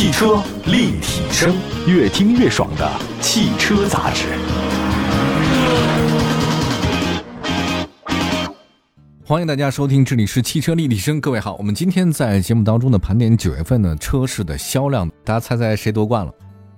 汽车立体声，越听越爽的汽车杂志。欢迎大家收听，这里是汽车立体声。各位好，我们今天在节目当中的盘点九月份的车市的销量，大家猜猜谁夺冠了？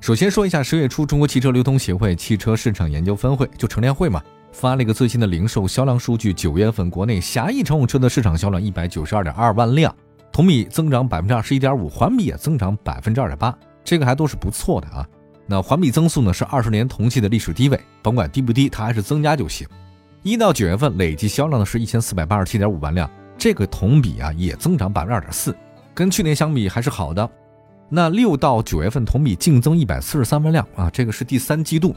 首先说一下，十月初中国汽车流通协会汽车市场研究分会就成联会嘛，发了一个最新的零售销量数据，九月份国内狭义乘用车的市场销量一百九十二点二万辆，同比增长百分之二十一点五，环比也增长百分之二点八，这个还都是不错的啊。那环比增速呢是二十年同期的历史低位，甭管低不低，它还是增加就行。一到九月份累计销量呢是一千四百八十七点五万辆，这个同比啊也增长百分之二点四，跟去年相比还是好的。那六到九月份同比净增一百四十三万辆啊，这个是第三季度。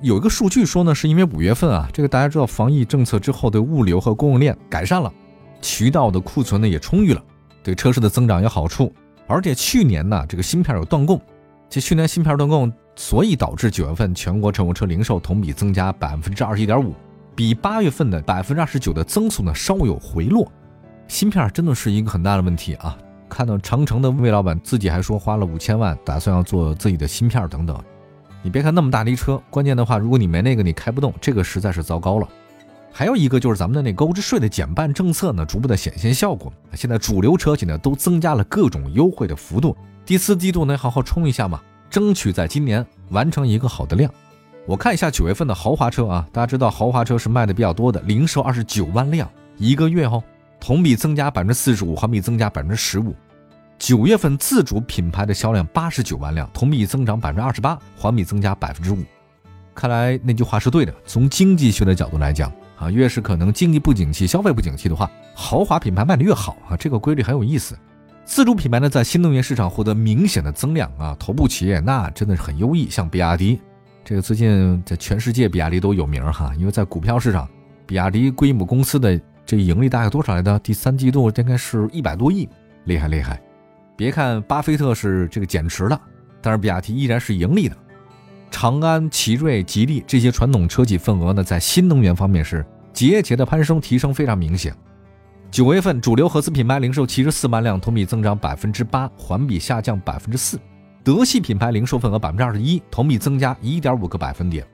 有一个数据说呢，是因为五月份啊，这个大家知道防疫政策之后的物流和供应链改善了，渠道的库存呢也充裕了，对车市的增长有好处。而且去年呢这个芯片有断供，其去年芯片断供，所以导致九月份全国乘用车零售同比增加百分之二十一点五。比八月份的百分之二十九的增速呢稍有回落，芯片真的是一个很大的问题啊！看到长城的魏老板自己还说花了五千万，打算要做自己的芯片等等。你别看那么大的一车，关键的话，如果你没那个，你开不动，这个实在是糟糕了。还有一个就是咱们的那购置税的减半政策呢，逐步的显现效果。现在主流车企呢都增加了各种优惠的幅度，第四季度呢好好冲一下嘛，争取在今年完成一个好的量。我看一下九月份的豪华车啊，大家知道豪华车是卖的比较多的，零售二十九万辆一个月哦，同比增加百分之四十五，环比增加百分之十五。九月份自主品牌的销量八十九万辆，同比增长百分之二十八，环比增加百分之五。看来那句话是对的，从经济学的角度来讲啊，越是可能经济不景气、消费不景气的话，豪华品牌卖的越好啊，这个规律很有意思。自主品牌呢，在新能源市场获得明显的增量啊，头部企业那真的是很优异，像比亚迪。这个最近在全世界，比亚迪都有名哈，因为在股票市场，比亚迪归母公司的这盈利大概多少来的？第三季度应该是一百多亿，厉害厉害。别看巴菲特是这个减持了，但是比亚迪依然是盈利的。长安、奇瑞、吉利这些传统车企份额呢，在新能源方面是节节的攀升，提升非常明显。九月份主流合资品牌零售七十四万辆，同比增长百分之八，环比下降百分之四。德系品牌零售份额百分之二十一，同比增加一点五个百分点；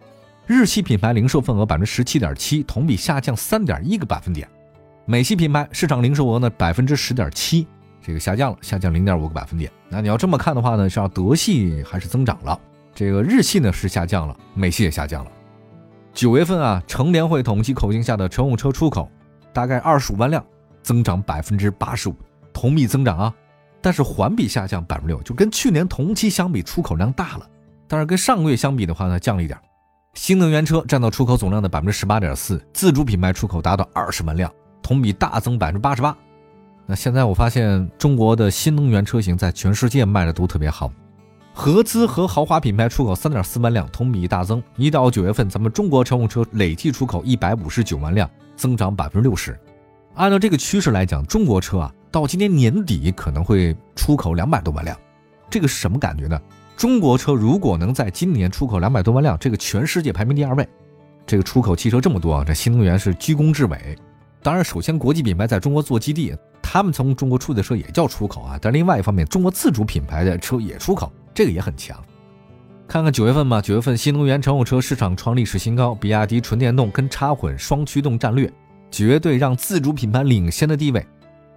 日系品牌零售份额百分之十七点七，同比下降三点一个百分点；美系品牌市场零售额呢百分之十点七，这个下降了，下降零点五个百分点。那你要这么看的话呢，像德系还是增长了，这个日系呢是下降了，美系也下降了。九月份啊，乘联会统计口径下的乘用车出口大概二十五万辆，增长百分之八十五，同比增长啊。但是环比下降百分之六，就跟去年同期相比，出口量大了。但是跟上个月相比的话呢，降了一点。新能源车占到出口总量的百分之十八点四，自主品牌出口达到二十万辆，同比大增百分之八十八。那现在我发现中国的新能源车型在全世界卖的都特别好，合资和豪华品牌出口三点四万辆，同比大增。一到九月份，咱们中国乘用车累计出口一百五十九万辆，增长百分之六十。按照这个趋势来讲，中国车啊。到今年年底可能会出口两百多万辆，这个是什么感觉呢？中国车如果能在今年出口两百多万辆，这个全世界排名第二位。这个出口汽车这么多啊，这新能源是居功至伟。当然，首先国际品牌在中国做基地，他们从中国出的车也叫出口啊。但另外一方面，中国自主品牌的车也出口，这个也很强。看看九月份吧，九月份新能源乘用车市场创历史新高，比亚迪纯电动跟插混双驱动战略，绝对让自主品牌领先的地位。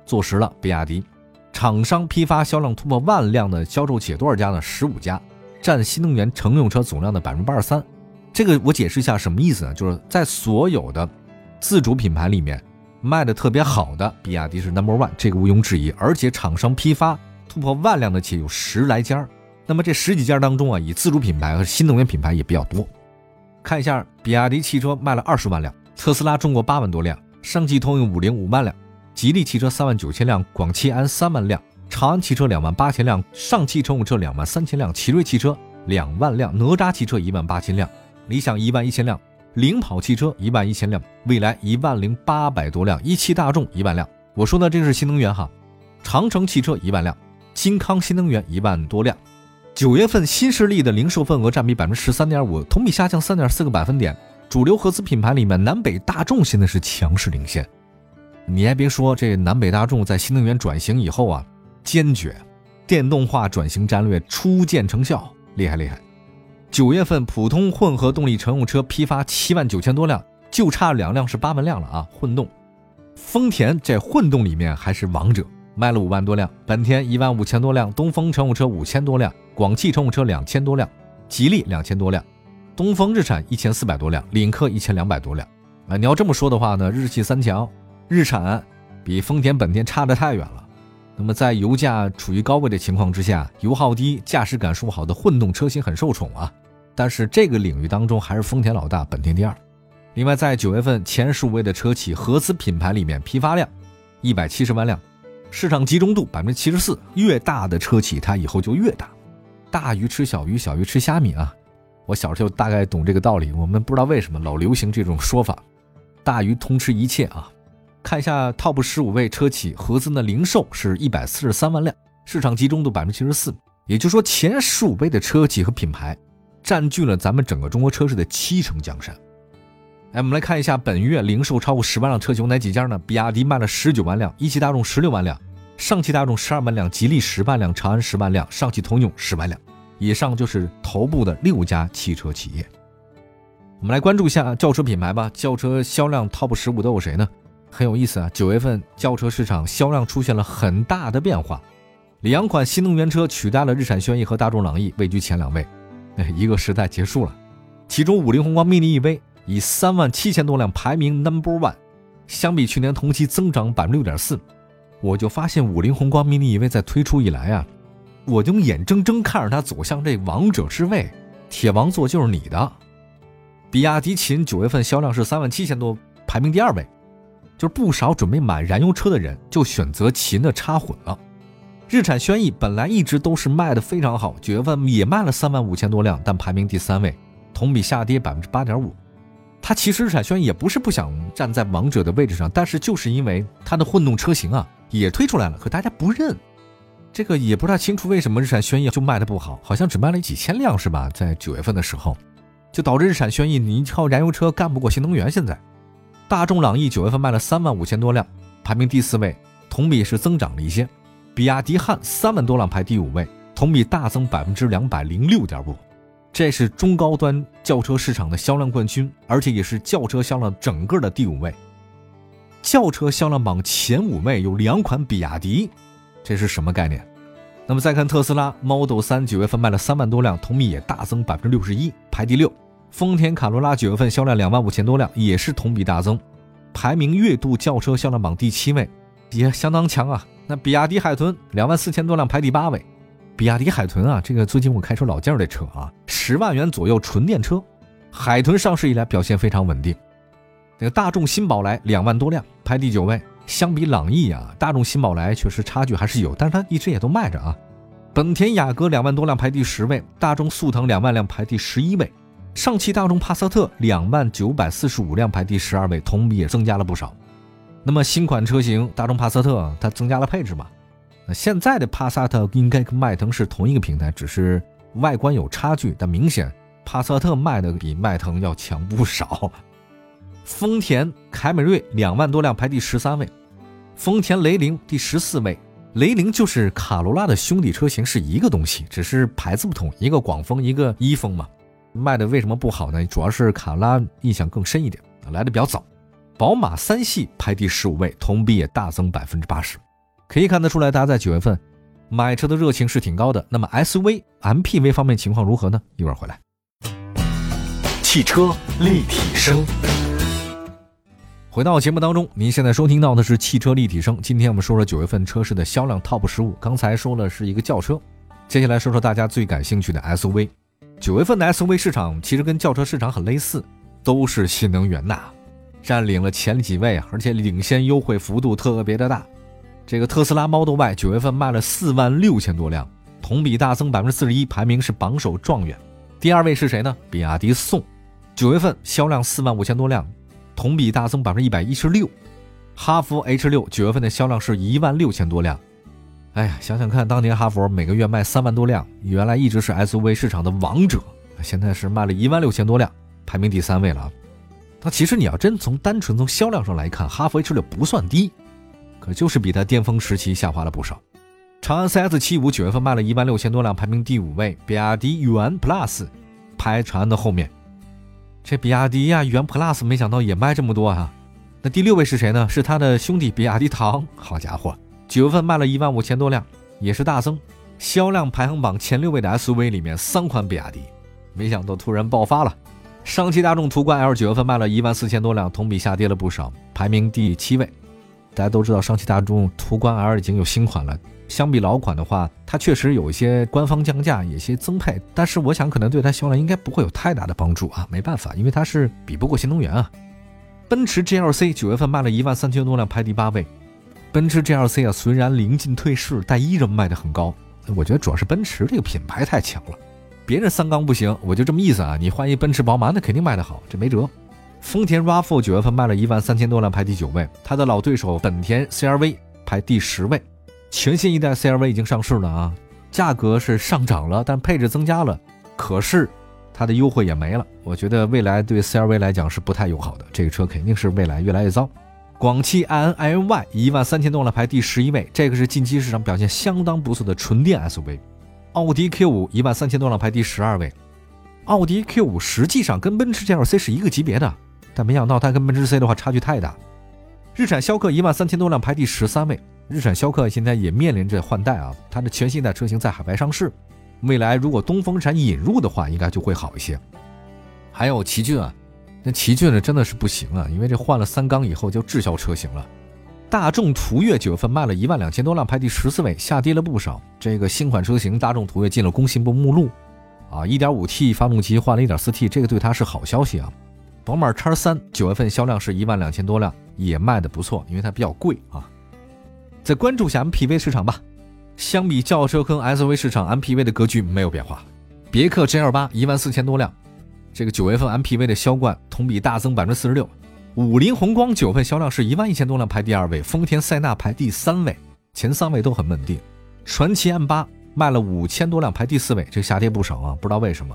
坐实了，比亚迪厂商批发销量突破万辆的销售企业多少家呢？十五家，占新能源乘用车总量的百分之八十三。这个我解释一下什么意思呢？就是在所有的自主品牌里面卖的特别好的，比亚迪是 number one，这个毋庸置疑。而且厂商批发突破万辆的企业有十来家，那么这十几家当中啊，以自主品牌和新能源品牌也比较多。看一下，比亚迪汽车卖了二十万辆，特斯拉中国八万多辆，上汽通用五菱五万辆。吉利汽车三万九千辆，广汽安三万辆，长安汽车两万八千辆，上汽乘用车两万三千辆，奇瑞汽车两万辆，哪吒汽车一万八千辆，理想一万一千辆，领跑汽车一万一千辆，蔚来一万零八百多辆，一汽大众一万辆。我说的这是新能源哈，长城汽车一万辆，金康新能源一万多辆。九月份新势力的零售份额占比百分之十三点五，同比下降三点四个百分点。主流合资品牌里面，南北大众现在是强势领先。你还别说，这南北大众在新能源转型以后啊，坚决，电动化转型战略初见成效，厉害厉害。九月份普通混合动力乘用车批发七万九千多辆，就差两辆是八万辆了啊！混动，丰田在混动里面还是王者，卖了五万多辆；本田一万五千多辆，东风乘用车五千多辆，广汽乘用车两千多辆，吉利两千多辆，东风日产一千四百多辆，领克一千两百多辆。啊，你要这么说的话呢，日系三强，日产比丰田、本田差得太远了。那么在油价处于高位的情况之下，油耗低、驾驶感受好的混动车型很受宠啊。但是这个领域当中还是丰田老大，本田第二。另外，在九月份前十五位的车企合资品牌里面，批发量一百七十万辆，市场集中度百分之七十四。越大的车企，它以后就越大。大鱼吃小鱼，小鱼吃虾米啊！我小时候大概懂这个道理。我们不知道为什么老流行这种说法，大鱼通吃一切啊。看一下 TOP 十五位车企合资的零售是一百四十三万辆，市场集中度百分之七十四。也就是说，前十五位的车企和品牌。占据了咱们整个中国车市的七成江山。哎，我们来看一下本月零售超过十万辆车型哪几家呢？比亚迪卖了十九万辆，一汽大众十六万辆，上汽大众十二万辆，吉利十万辆，长安十万辆，上汽通用十万辆。以上就是头部的六家汽车企业。我们来关注一下轿车品牌吧。轿车销量 TOP 十五都有谁呢？很有意思啊。九月份轿车市场销量出现了很大的变化，两款新能源车取代了日产轩逸和大众朗逸，位居前两位。哎一个时代结束了，其中五菱宏光 mini EV 以三万七千多辆排名 number one，相比去年同期增长百分之六点四。我就发现五菱宏光 mini EV 在推出以来啊，我就眼睁睁看着它走向这王者之位，铁王座就是你的。比亚迪秦九月份销量是三万七千多，排名第二位，就是不少准备买燃油车的人就选择秦的插混了。日产轩逸本来一直都是卖的非常好，九月份也卖了三万五千多辆，但排名第三位，同比下跌百分之八点五。它其实日产轩逸也不是不想站在王者的位置上，但是就是因为它的混动车型啊也推出来了，可大家不认，这个也不太清楚为什么日产轩逸就卖的不好，好像只卖了几千辆是吧？在九月份的时候，就导致日产轩逸你靠燃油车干不过新能源。现在，大众朗逸九月份卖了三万五千多辆，排名第四位，同比是增长了一些。比亚迪汉三万多辆排第五位，同比大增百分之两百零六点五，这是中高端轿车市场的销量冠军，而且也是轿车销量整个的第五位。轿车销量榜前五位有两款比亚迪，这是什么概念？那么再看特斯拉 Model 三九月份卖了三万多辆，同比也大增百分之六十一，排第六。丰田卡罗拉九月份销量两万五千多辆，也是同比大增，排名月度轿车销量榜第七位，也相当强啊。那比亚迪海豚两万四千多辆排第八位，比亚迪海豚啊，这个最近我开出老件的车啊，十万元左右纯电车，海豚上市以来表现非常稳定。那个大众新宝来两万多辆排第九位，相比朗逸啊，大众新宝来确实差距还是有，但是它一直也都卖着啊。本田雅阁两万多辆排第十位，大众速腾两万辆排第十一位，上汽大众帕萨特两万九百四十五辆排第十二位，同比也增加了不少。那么新款车型大众帕萨特它增加了配置嘛？那现在的帕萨特应该跟迈腾是同一个平台，只是外观有差距，但明显帕萨特卖的比迈腾要强不少。丰田凯美瑞两万多辆排第十三位，丰田雷凌第十四位。雷凌就是卡罗拉的兄弟车型，是一个东西，只是牌子不同，一个广丰，一个一丰嘛。卖的为什么不好呢？主要是卡罗拉印象更深一点，来的比较早。宝马三系排第十五位，同比也大增百分之八十，可以看得出来，大家在九月份买车的热情是挺高的。那么 SUV、MPV 方面情况如何呢？一会儿回来。汽车立体声，回到节目当中，您现在收听到的是汽车立体声。今天我们说说九月份车市的销量 TOP 十五。刚才说了是一个轿车，接下来说说大家最感兴趣的 SUV。九月份的 SUV 市场其实跟轿车市场很类似，都是新能源呐。占领了前几位而且领先优惠幅度特别的大。这个特斯拉 Model Y 九月份卖了四万六千多辆，同比大增百分之四十一，排名是榜首状元。第二位是谁呢？比亚迪宋，九月份销量四万五千多辆，同比大增百分之一百一十六。哈弗 H 六九月份的销量是一万六千多辆。哎呀，想想看，当年哈弗每个月卖三万多辆，原来一直是 SUV 市场的王者，现在是卖了一万六千多辆，排名第三位了。那其实你要真从单纯从销量上来看，哈弗 H 六不算低，就是比它巅峰时期下滑了不少，长安 CS 七五九月份卖了一万六千多辆，排名第五位。比亚迪元 Plus 排长安的后面。这比亚迪呀，元 Plus 没想到也卖这么多啊！那第六位是谁呢？是他的兄弟比亚迪唐。好家伙，九月份卖了一万五千多辆，也是大增。销量排行榜前六位的 SUV 里面，三款比亚迪，没想到突然爆发了。上汽大众途观 L 九月份卖了一万四千多辆，同比下跌了不少，排名第七位。大家都知道，上汽大众途观 L 已经有新款了。相比老款的话，它确实有一些官方降价，有些增配，但是我想可能对它销量应该不会有太大的帮助啊。没办法，因为它是比不过新能源啊。奔驰 GLC 九月份卖了一万三千多辆，排第八位。奔驰 GLC 啊，虽然临近退市，但依然卖得很高。我觉得主要是奔驰这个品牌太强了，别人三缸不行，我就这么意思啊。你换一奔驰、宝马，那肯定卖得好，这没辙。丰田 RAV4 九月份卖了一万三千多辆，排第九位。它的老对手本田 CRV 排第十位。全新一代 CRV 已经上市了啊，价格是上涨了，但配置增加了，可是它的优惠也没了。我觉得未来对 CRV 来讲是不太友好的，这个车肯定是未来越来越糟。广汽埃安 iNY 一万三千多辆排第十一位，这个是近期市场表现相当不错的纯电 SUV。奥迪 Q5 一万三千多辆排第十二位，奥迪 Q5 实际上跟奔驰 GLC 是一个级别的，但没想到它跟奔驰 C 的话差距太大。日产逍客一万三千多辆排第十三位。日产逍客现在也面临着换代啊，它的全新一代车型在海外上市，未来如果东风日产引入的话，应该就会好一些。还有奇骏啊，那奇骏呢真的是不行啊，因为这换了三缸以后就滞销车型了。大众途岳九月份卖了一万两千多辆，排第十四位，下跌了不少。这个新款车型大众途岳进了工信部目录，啊，1.5T 发动机换了一点四 T，这个对它是好消息啊。宝马叉三九月份销量是一万两千多辆，也卖的不错，因为它比较贵啊。再关注一下 MPV 市场吧。相比轿车跟 SUV 市场，MPV 的格局没有变化。别克 GL 八一万四千多辆，这个九月份 MPV 的销冠同比大增百分之四十六。五菱宏光九份销量是一万一千多辆，排第二位。丰田塞纳排第三位，前三位都很稳定。传祺 M 八卖了五千多辆，排第四位，这下跌不少啊，不知道为什么。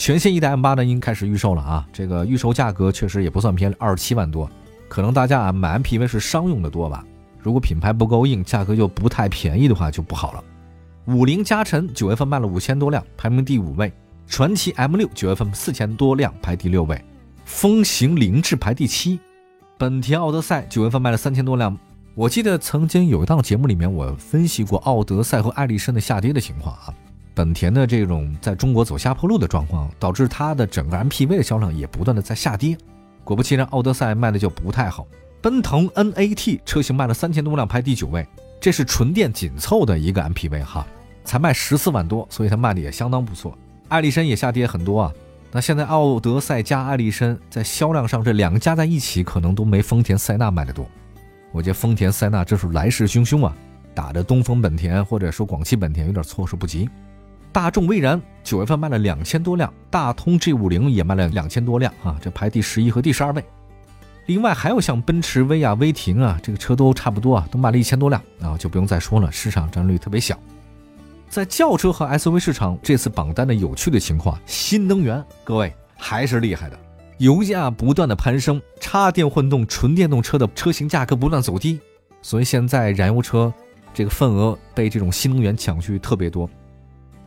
全新一代 M 八呢，已经开始预售了啊，这个预售价格确实也不算便宜，二十七万多。可能大家啊买 MPV 是商用的多吧。如果品牌不够硬，价格又不太便宜的话，就不好了。五菱加晨九月份卖了五千多辆，排名第五位。传祺 M 六九月份四千多辆，排第六位。风行凌志排第七。本田奥德赛九月份卖了三千多辆。我记得曾经有一档节目里面，我分析过奥德赛和艾力绅的下跌的情况啊。本田的这种在中国走下坡路的状况，导致它的整个 MPV 的销量也不断的在下跌。果不其然，奥德赛卖的就不太好。奔腾 NAT 车型卖了三千多辆，排第九位。这是纯电紧凑的一个 MPV 哈，才卖十四万多，所以它卖的也相当不错。艾力绅也下跌很多啊。那现在奥德赛加艾力绅在销量上，这两个加在一起可能都没丰田塞纳卖的多。我觉得丰田塞纳这是来势汹汹啊，打着东风本田或者说广汽本田有点措手不及。大众蔚然九月份卖了两千多辆，大通 G 五零也卖了两千多辆啊，这排第十一和第十二位。另外还有像奔驰威亚、威霆啊，这个车都差不多啊，都卖了一千多辆啊，就不用再说了，市场占有率特别小。在轿车和 SUV 市场，这次榜单的有趣的情况，新能源各位还是厉害的，油价不断的攀升，插电混动、纯电动车的车型价格不断走低，所以现在燃油车这个份额被这种新能源抢去特别多。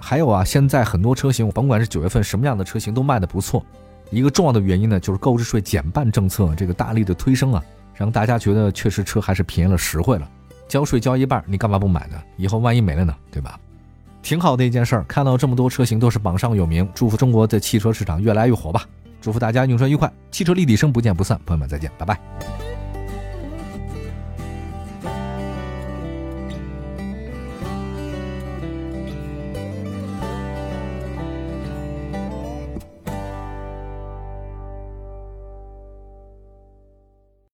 还有啊，现在很多车型，甭管是九月份什么样的车型都卖的不错。一个重要的原因呢，就是购置税减半政策这个大力的推升啊，让大家觉得确实车还是便宜了实惠了。交税交一半，你干嘛不买呢？以后万一没了呢，对吧？挺好的一件事儿。看到这么多车型都是榜上有名，祝福中国的汽车市场越来越火吧！祝福大家用车愉快，汽车立体声不见不散，朋友们再见，拜拜。